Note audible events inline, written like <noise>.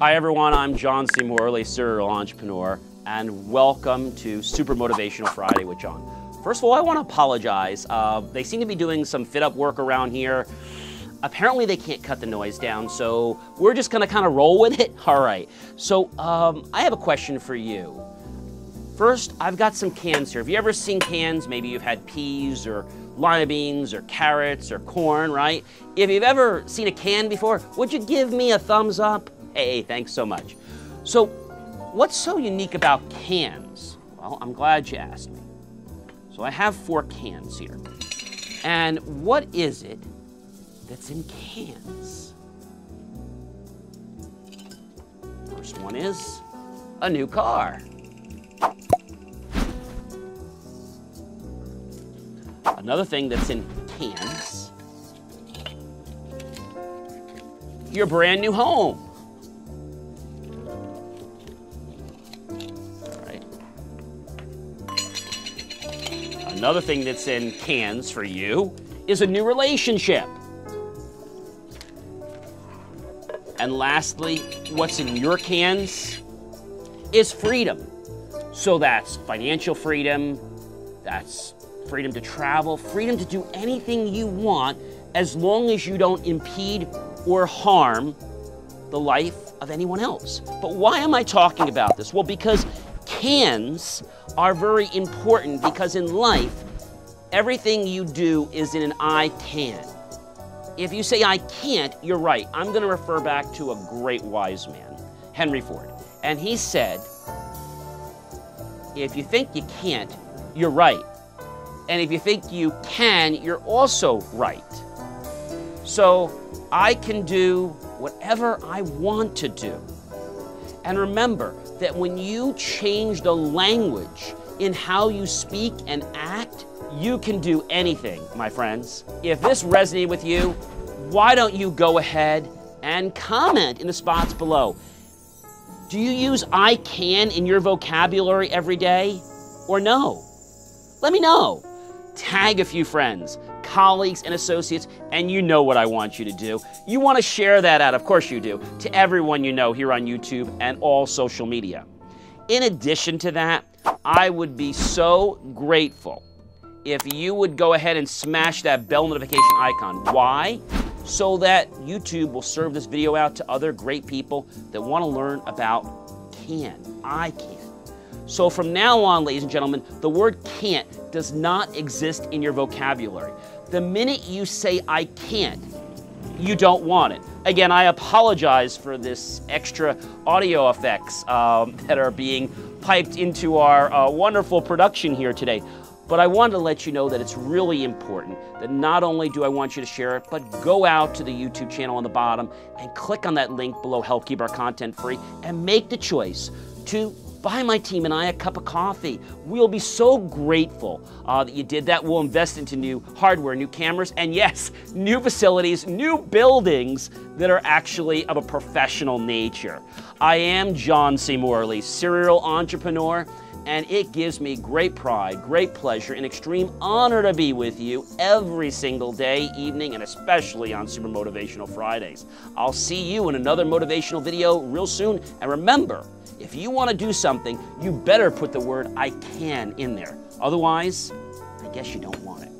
Hi everyone, I'm John C. Morley, serial entrepreneur, and welcome to Super Motivational Friday with John. First of all, I want to apologize. Uh, they seem to be doing some fit up work around here. Apparently they can't cut the noise down, so we're just gonna kind of roll with it. <laughs> All right, so um, I have a question for you. First, I've got some cans here. Have you ever seen cans? Maybe you've had peas or lima beans or carrots or corn, right? If you've ever seen a can before, would you give me a thumbs up? Hey, thanks so much. So, what's so unique about cans? Well, I'm glad you asked me. So, I have four cans here. And what is it that's in cans? First one is a new car. Another thing that's in cans, your brand new home. Another thing that's in cans for you is a new relationship. And lastly, what's in your cans is freedom. So that's financial freedom, that's freedom to travel, freedom to do anything you want as long as you don't impede or harm the life of anyone else. But why am I talking about this? Well, because cans are very important because in life, everything you do is in an I can. If you say I can't, you're right. I'm going to refer back to a great wise man, Henry Ford. And he said, if you think you can't, you're right. And if you think you can, you're also right. So I can do whatever I want to do. And remember, that when you change the language in how you speak and act, you can do anything, my friends. If this resonated with you, why don't you go ahead and comment in the spots below? Do you use I can in your vocabulary every day or no? Let me know. Tag a few friends colleagues and associates, and you know what I want you to do. You want to share that out, of course you do, to everyone you know here on YouTube and all social media. In addition to that, I would be so grateful if you would go ahead and smash that bell notification icon. Why? So that YouTube will serve this video out to other great people that want to learn about can. I can. So from now on, ladies and gentlemen, the word can't does not exist in your vocabulary. The minute you say, I can't, you don't want it. Again, I apologize for this extra audio effects um, <laughs> that are being piped into our uh, wonderful production here today. But I wanted to let you know that it's really important that not only do I want you to share it, but go out to the YouTube channel on the bottom and click on that link below, help keep our content free, and make the choice to buy my team and I a cup of coffee. We'll be so grateful uh, that you did that. We'll invest into new hardware, new cameras, and yes, new facilities, new buildings that are actually of a professional nature. I am John C. Morley, serial entrepreneur and it gives me great pride, great pleasure, and extreme honor to be with you every single day, evening, and especially on Super Motivational Fridays. I'll see you in another motivational video real soon, and remember, if you want to do something, you better put the word I can in there. Otherwise, I guess you don't want it.